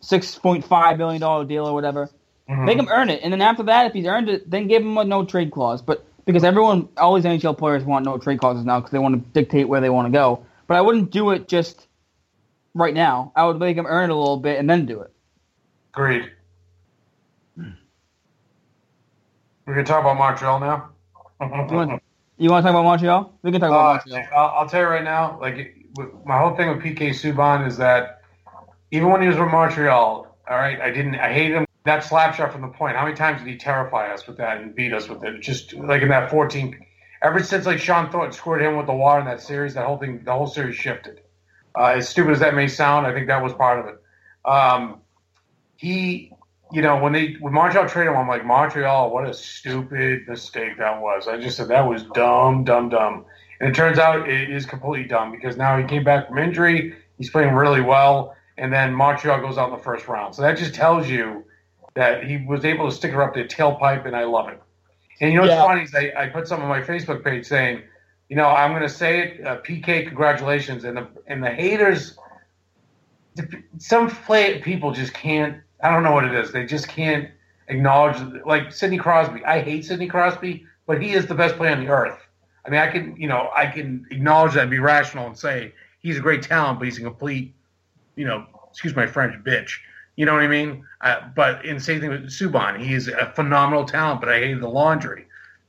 six point five million dollar deal or whatever. Mm-hmm. Make him earn it, and then after that, if he's earned it, then give him a no trade clause. But because everyone, all these NHL players want no trade clauses now because they want to dictate where they want to go. But I wouldn't do it just right now. I would make him earn it a little bit and then do it. Agreed. We can talk about Montreal now. You, want, to talk about Montreal? We can talk about uh, Montreal. I'll, I'll, tell you right now. Like my whole thing with PK Subban is that even when he was with Montreal, all right, I didn't. I hated him. That slap shot from the point. How many times did he terrify us with that and beat us with it? Just like in that 14. Ever since like Shawn Thornton scored him with the water in that series, that whole thing, the whole series shifted. Uh, as stupid as that may sound, I think that was part of it. Um, he, you know, when they when Montreal traded him, I'm like Montreal, what a stupid mistake that was. I just said that was dumb, dumb, dumb. And it turns out it is completely dumb because now he came back from injury. He's playing really well, and then Montreal goes out in the first round. So that just tells you that he was able to stick her up the tailpipe, and I love it. And you know what's yeah. funny is I, I put something on my Facebook page saying you know, I'm going to say it. Uh, PK, congratulations, and the and the haters. Some play people just can't. I don't know what it is. They just can't acknowledge. Like Sidney Crosby, I hate Sidney Crosby, but he is the best player on the earth. I mean, I can, you know, I can acknowledge that and be rational and say he's a great talent, but he's a complete, you know, excuse my French, bitch. You know what I mean? Uh, but in the same thing with Subban, he is a phenomenal talent, but I hate the laundry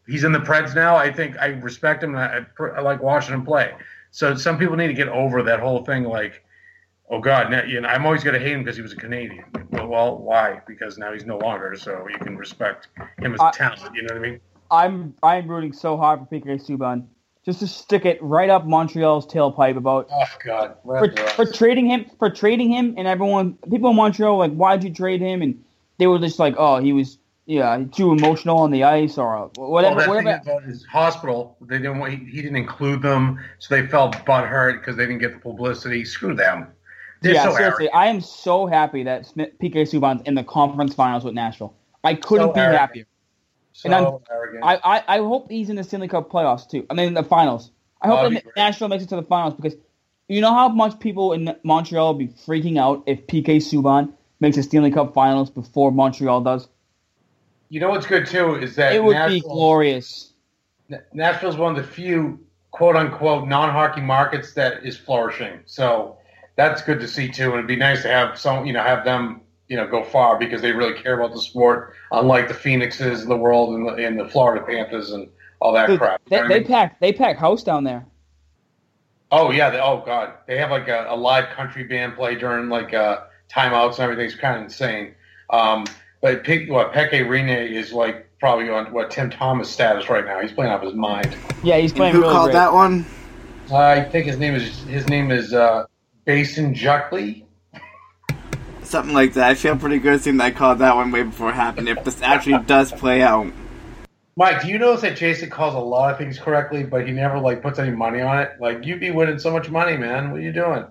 he's in the Preds now. I think I respect him. I, I, like watching him play. So some people need to get over that whole thing. Like, oh God, now, you know, I'm always going to hate him because he was a Canadian. Well, well, why? Because now he's no longer. So you can respect him as a talent. You know what I mean? I'm I'm rooting so hard for PK Subban just to stick it right up Montreal's tailpipe about oh God for, for trading him for trading him and everyone people in Montreal like why'd you trade him and they were just like oh he was yeah, too emotional on the ice or uh, whatever. Well, whatever. about his hospital, they didn't want, he, didn't include them, so they felt butthurt because they didn't get the publicity. Screw them. They're yeah, so seriously, arrogant. I am so happy that PK Subban's in the conference finals with Nashville. I couldn't so be arrogant. happier. So and I'm, arrogant. I, I, I hope he's in the Stanley Cup playoffs too. I mean, the finals. I hope Nashville makes it to the finals because you know how much people in Montreal will be freaking out if PK Subban makes the Stanley Cup finals before Montreal does. You know what's good too is that it would be glorious. Nashville's one of the few quote unquote non hockey markets that is flourishing. So that's good to see too. And it'd be nice to have some, you know, have them, you know, go far because they really care about the sport, unlike the Phoenixes of the world and the, and the Florida Panthers and all that Dude, crap. They, they I mean? pack they pack house down there. Oh yeah, they, oh god, they have like a, a live country band play during like uh, timeouts and everything's kind of insane. Um, but Pe- what Pekka Rinne is like probably on what Tim Thomas status right now. He's playing off his mind. Yeah, he's playing. who really called great. that one? Uh, I think his name is his name is uh, Basin Juckley. Something like that. I feel pretty good seeing that I called that one way before it happened. If this actually does play out. Mike, do you notice that Jason calls a lot of things correctly, but he never like puts any money on it? Like you'd be winning so much money, man. What are you doing?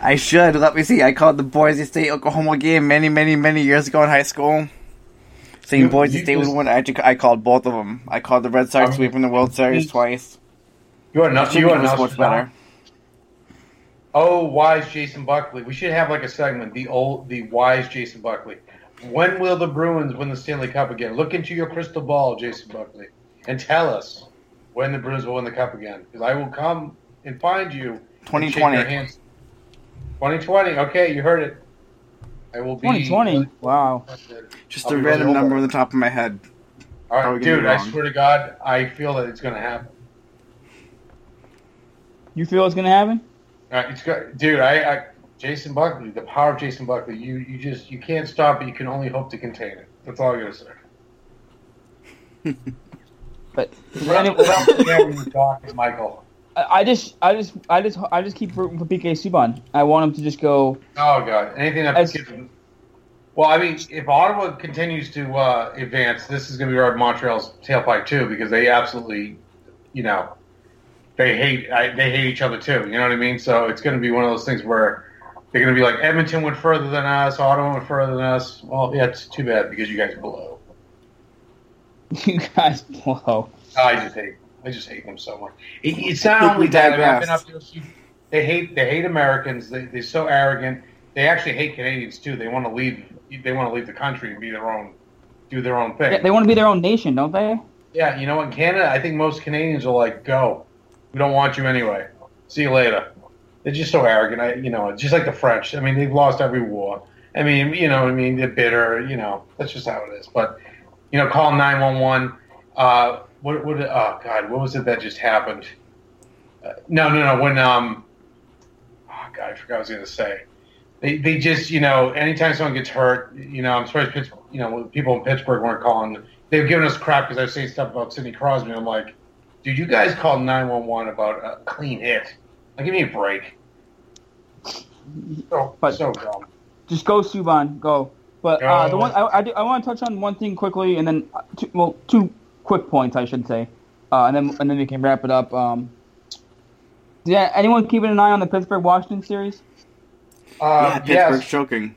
I should. Let me see. I called the Boise State Oklahoma game many, many, many years ago in high school. Saying You- Boise you State was one. I, I called both of them. I called the Red Sox Um, sweeping the World Series twice. You are not. Should You are be not much better. Oh, wise Jason Buckley. We should have like a segment. The old, the wise Jason Buckley. When will the Bruins win the Stanley Cup again? Look into your crystal ball, Jason Buckley, and tell us when the Bruins will win the Cup again. Because I will come and find you. Twenty twenty. Twenty twenty. Okay, you heard it. I will be 2020. Wow. Just I'll a random number on the top of my head. All How are right, we gonna dude. I swear to God, I feel that it's going to happen. You feel it's gonna happen? All right, it's good, dude. I, I, Jason Buckley, the power of Jason Buckley. You, you just, you can't stop it. You can only hope to contain it. That's all I gotta say. [LAUGHS] But Without, without scaring you, Doc and Michael. I I just, I just, I just, I just keep rooting for PK Subban. I want him to just go. Oh God, anything that As- Well, I mean, if Ottawa continues to uh, advance, this is going to be right Montreal's tailpipe too, because they absolutely, you know, they hate I, they hate each other too. You know what I mean? So it's going to be one of those things where they're going to be like Edmonton went further than us, Ottawa went further than us. Well, yeah, it's too bad because you guys blow. [LAUGHS] You guys blow. I just hate. I just hate them so much. It, it's not only that. I mean, I've been up there. They hate. They hate Americans. They, they're so arrogant. They actually hate Canadians too. They want to leave. They want to leave the country and be their own, do their own thing. Yeah, they want to be their own nation, don't they? Yeah, you know, in Canada, I think most Canadians are like, "Go, we don't want you anyway. See you later." They're just so arrogant. I, you know, just like the French. I mean, they've lost every war. I mean, you know, I mean, they're bitter. You know, that's just how it is. But you know, call nine one one. Uh, what? What? Oh God, what was it that just happened? Uh, no, no, no. When um, oh God, I forgot what I was going to say. They, they just, you know, anytime someone gets hurt, you know, I'm surprised, Pitts, you know, people in Pittsburgh weren't calling. they've given us crap because I was saying stuff about Sidney Crosby. I'm like, dude, you guys called 911 about a clean hit. Like, give me a break. So, But- so dumb. Just go Subban, go. But uh, Go. the one I, I, do, I want to touch on one thing quickly, and then uh, two, well, two quick points I should say, uh, and then and then we can wrap it up. Um, yeah, anyone keeping an eye on the Pittsburgh Washington series? yeah, Uh, Pittsburgh's yes. choking.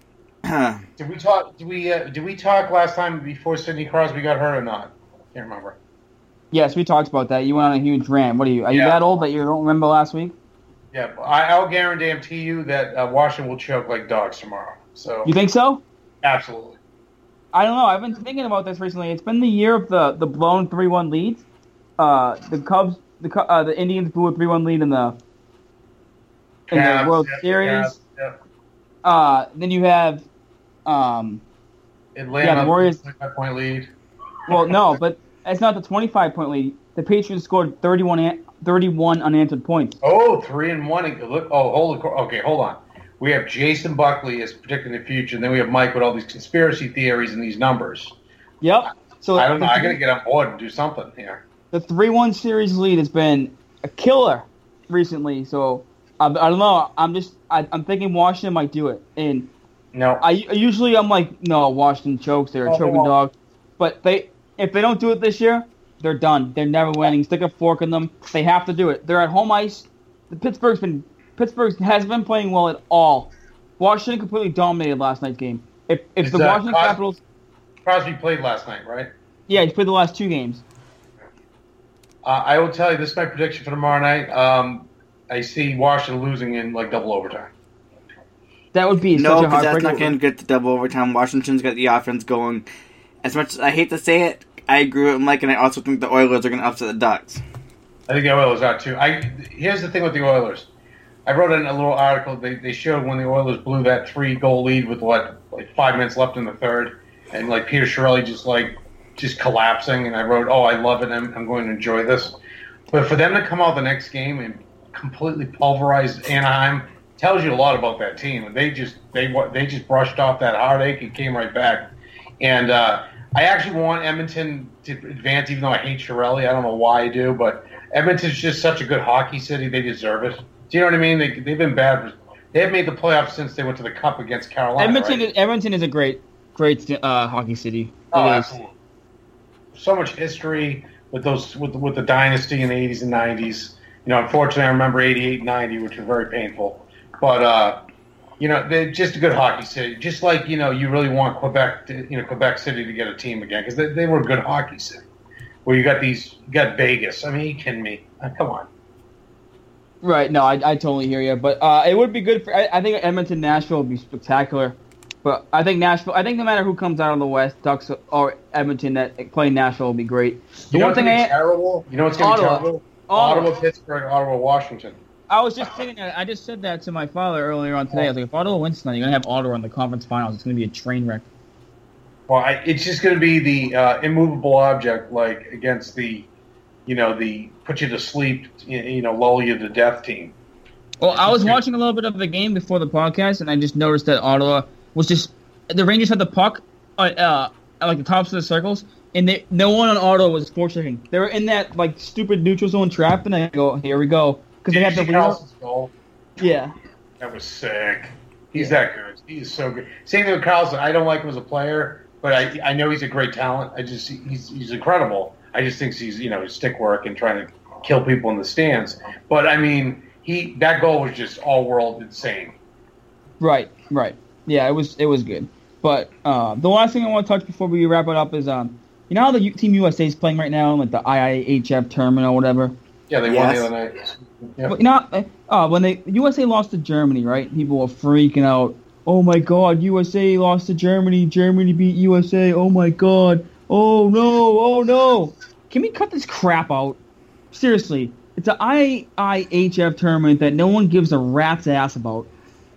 Did we talk? Did we? Uh, did we talk last time before Sidney Crosby got hurt or not? I can't remember. Yes, we talked about that. You went on a huge rant. What are you? Are you that old that you don't remember last week? Yeah, I, I'll guarantee you that uh, Washington will choke like dogs tomorrow. So, You think so? absolutely. I don't know. I've been thinking about this recently. It's been the year of the the blown three one leads. Uh, the Cubs, the uh, the Indians blew a three one lead in the in Cavs, the World yep, Series. Cavs, yep. Uh, then you have, um, Atlanta, Yeah, the Warriors- 25 point lead. well, no, but it's not the twenty five point lead. The Patriots scored 31, an- 31 unanswered points. Oh, three and one. Look, oh, hold on. okay, hold on. We have Jason Buckley as predicting the future, and then we have Mike with all these conspiracy theories and these numbers. Yep. So I don't know. I got to get on board and do something here. the three one series lead has been a killer recently. So I, I don't know. I'm just I, I'm thinking Washington might do it, and No, I I usually I'm like no Washington chokes. They're a Oh, they choking dog, but they if they don't do it this year, they're done. They're never winning. Stick a fork in them. They have to do it. They're at home ice. The Pittsburgh's been Pittsburgh has been playing well at all. Washington completely dominated last night's game. If if Is the that Washington Cos- Capitals, Crosby played last night, right? yeah, he's played the last two games. Uh, I will tell you this is my prediction for tomorrow night. Um, I see Washington losing in like double overtime. That would be No, such a because that's not going to get the double overtime. Washington's got the offense going. As much as I hate to say it, I agree with Mike, and I also think the Oilers are going to upset the Ducks. I think the Oilers are too. I here's the thing with the Oilers. I wrote in a little article. They, they showed when the Oilers blew that three goal lead with what like five minutes left in the third, and like Peter Chiarelli just like just collapsing. And I wrote, "Oh, I love it. I'm, I'm going to enjoy this." But for them to come out the next game and completely pulverize Anaheim tells you a lot about that team. They just they they just brushed off that heartache and came right back. And uh, I actually want Edmonton to advance, even though I hate Chiarelli. I don't know why I do, but Edmonton's just such a good hockey city. They deserve it. Do you know what I mean? They, they've been bad They have made the playoffs since they went to the Cup against Carolina. Edmonton, right? is, Edmonton is a great, great uh, hockey city. Oh, It is. absolutely. So much history with those with with the dynasty in the 80s and 90s. You know, unfortunately, I remember 88, 90, which were very painful. But uh, you know, they're just a good hockey city. Just like you know, you really want Quebec, to, you know, Quebec City to get a team again because they, they were a good hockey city. Where you got these, you got Vegas. I mean, you kidding me? Uh, come on. Right. No, I, I totally hear you. But uh, it would be good for. I, I think Edmonton, Nashville would be spectacular. But I think Nashville. I think no matter who comes out of the West, Ducks or Edmonton that play Nashville will be great. The You know one what's thing I, terrible? You know what's going to be terrible? Ottawa, Pittsburgh, Ottawa, Washington. I was just thinking. I just said that to my father earlier on today. I was like, if Ottawa wins tonight, you're gonna have Ottawa in the conference finals. It's gonna be a train wreck. Well, I, it's just going to be the uh, immovable object, like against the, you know, the put you to sleep, you know, lull you to death team. Well, I was watching a little bit of the game before the podcast, and I just noticed that Ottawa was just the Rangers had the puck uh, uh, at like the tops of the circles, and they, no one on Ottawa was forcing. They were in that like stupid neutral zone trap, and I go, here we go, because they you the. Karlsson's goal? Yeah, That was sick. He's that good. He is so good. Same thing with Karlsson. I don't like him as a player, but I I know he's a great talent. I just he's he's incredible. I just think he's you know his stick work and trying to kill people in the stands. But I mean, he that goal was just all world insane. right, right. Yeah, it was it was good. But uh, the last thing I want to touch before we wrap it up is um, you know how the U- Team USA is playing right now, like the IIHF tournament or whatever. Yeah, they won Yes. the other night. Yeah. But you know, uh, uh, when they USA lost to Germany, right? People were freaking out. Oh my God, USA lost to Germany. Germany beat USA. Oh my God. Oh no. Oh no. Can we cut this crap out? Seriously, it's an IIHF tournament that no one gives a rat's ass about.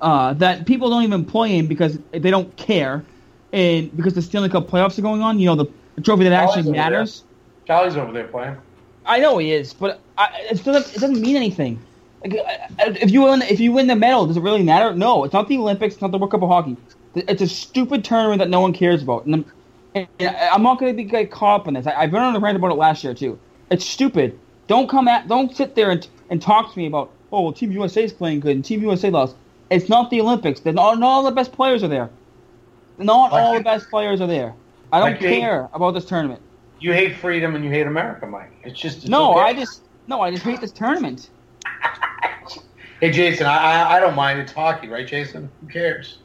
Uh, that people don't even play in because they don't care, and because the Stanley Cup playoffs are going on. You know, the, trophy that actually over there. matters. Charlie's over there playing. I know he is, but I, it doesn't it doesn't mean anything. Like, I- if you win if you win the medal, does it really matter? No, it's not the Olympics. It's not the World Cup of Hockey. It's a stupid tournament that no one cares about. And I'm, and I'm not going to be get caught up in this. I, I've been on the rant about it last year too. It's stupid. Don't come at. Don't sit there and, and talk to me about. Oh well, Team USA is playing good and Team USA lost. It's not the Olympics. They're not, not all the best players are there. Not all the best players are there. I don't Like care about this tournament. You hate freedom and you hate America, Mike. It's just it's No, okay. I just no, I just hate this tournament. [LAUGHS] Hey, Jason, I, I I don't mind. It's hockey, right, Jason? Who cares?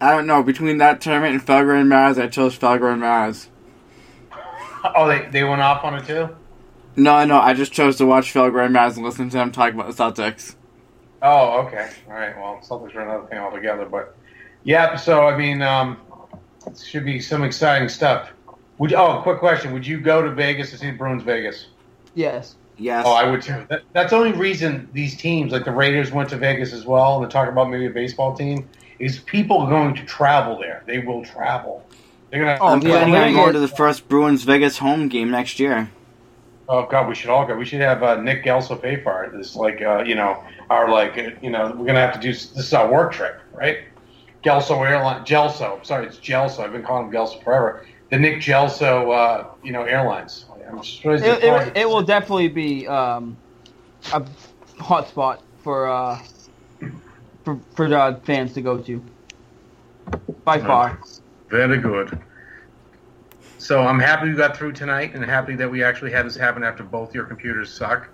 I don't know. Between that tournament and Felger and Mazz, I chose Felger and Mazz. [LAUGHS] Oh, they they went off on it too. No, no, I just chose to watch Felger and Mazz and listen to them talk about the Celtics. Oh, okay. All right. Well, Celtics are another thing altogether, but yeah. So I mean, um, it should be some exciting stuff. Would you, oh, quick question: Would you go to Vegas to see the Bruins Vegas? Yes. Yes. Oh, I would too. That, that's the only reason these teams, like the Raiders, went to Vegas as well. And they're talking about maybe a baseball team. Is people are going to travel there? They will travel. They're gonna. Oh, I'm planning on going to the first Bruins Vegas home game next year. Oh God, we should all go. We should have uh, Nick Gelso pay for it. This like uh, you know our like uh, you know we're gonna have to do. This is our work trip, right? Gelso Airline, Gelso. Sorry, it's Gelso. I've been calling him Gelso forever. The Nick Gelso, uh, you know, Airlines. I'm surprised It, they it, it will definitely be um, a hot spot for uh, for for uh, fans to go to. By far. Very good. So I'm happy we got through tonight, and happy that we actually had this happen after both your computers suck.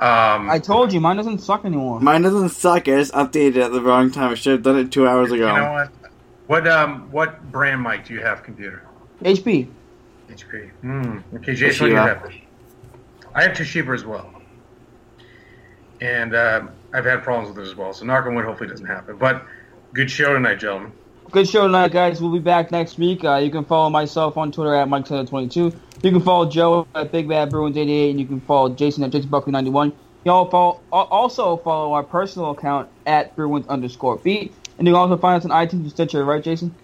Um, I told you, mine doesn't suck anymore. Mine doesn't suck. I just updated it at the wrong time. I should have done it two hours ago. you know what? What um what brand mic do you have computer? HP. HP. Hmm. Okay, Jason, what do you have? I have Toshiba as well, and um, I've had problems with it as well. So knock on wood, hopefully it doesn't happen. But good show tonight, gentlemen. Good show tonight, guys. We'll be back next week. Uh, you can follow myself on Twitter at Mike22. You can follow Joe at Big Bad Bruins88, and you can follow Jason at JasonBuckley91. Y'all follow, also follow our personal account at Bruins underscore beat. And you can also find us on iTunes and Stitcher, right, Jason?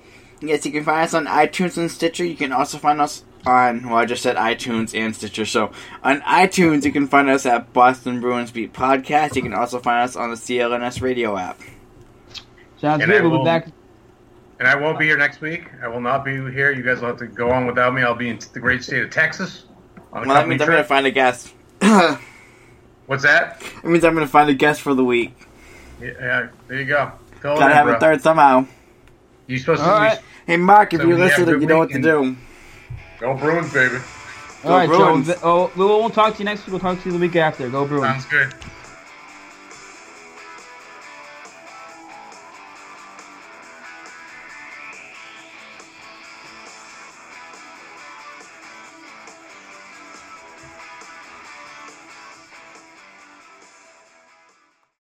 Yes, you can find us on iTunes and Stitcher. You can also find us on, well, I just said iTunes and Stitcher. So on iTunes, you can find us at Boston Bruins Beat Podcast. You can also find us on the CLNS radio app. Sounds And good. I We'll be back. And I won't be here next week. I will not be here. You guys will have to go on without me. I'll be in the great state of Texas on Well, that company means I'm going to find a guest. [COUGHS] What's that? It means I'm going to find a guest for the week. Yeah, yeah, there you go. Fill Gotta have bro. a third somehow. You supposed to All right. Hey, Mark, if So you're listening, you know what to weekend. do. go Bruins, baby. All right, Joe. Bruins. th- Oh, we won't talk to you next week. We'll talk to you the week after. Go Bruins. Sounds good.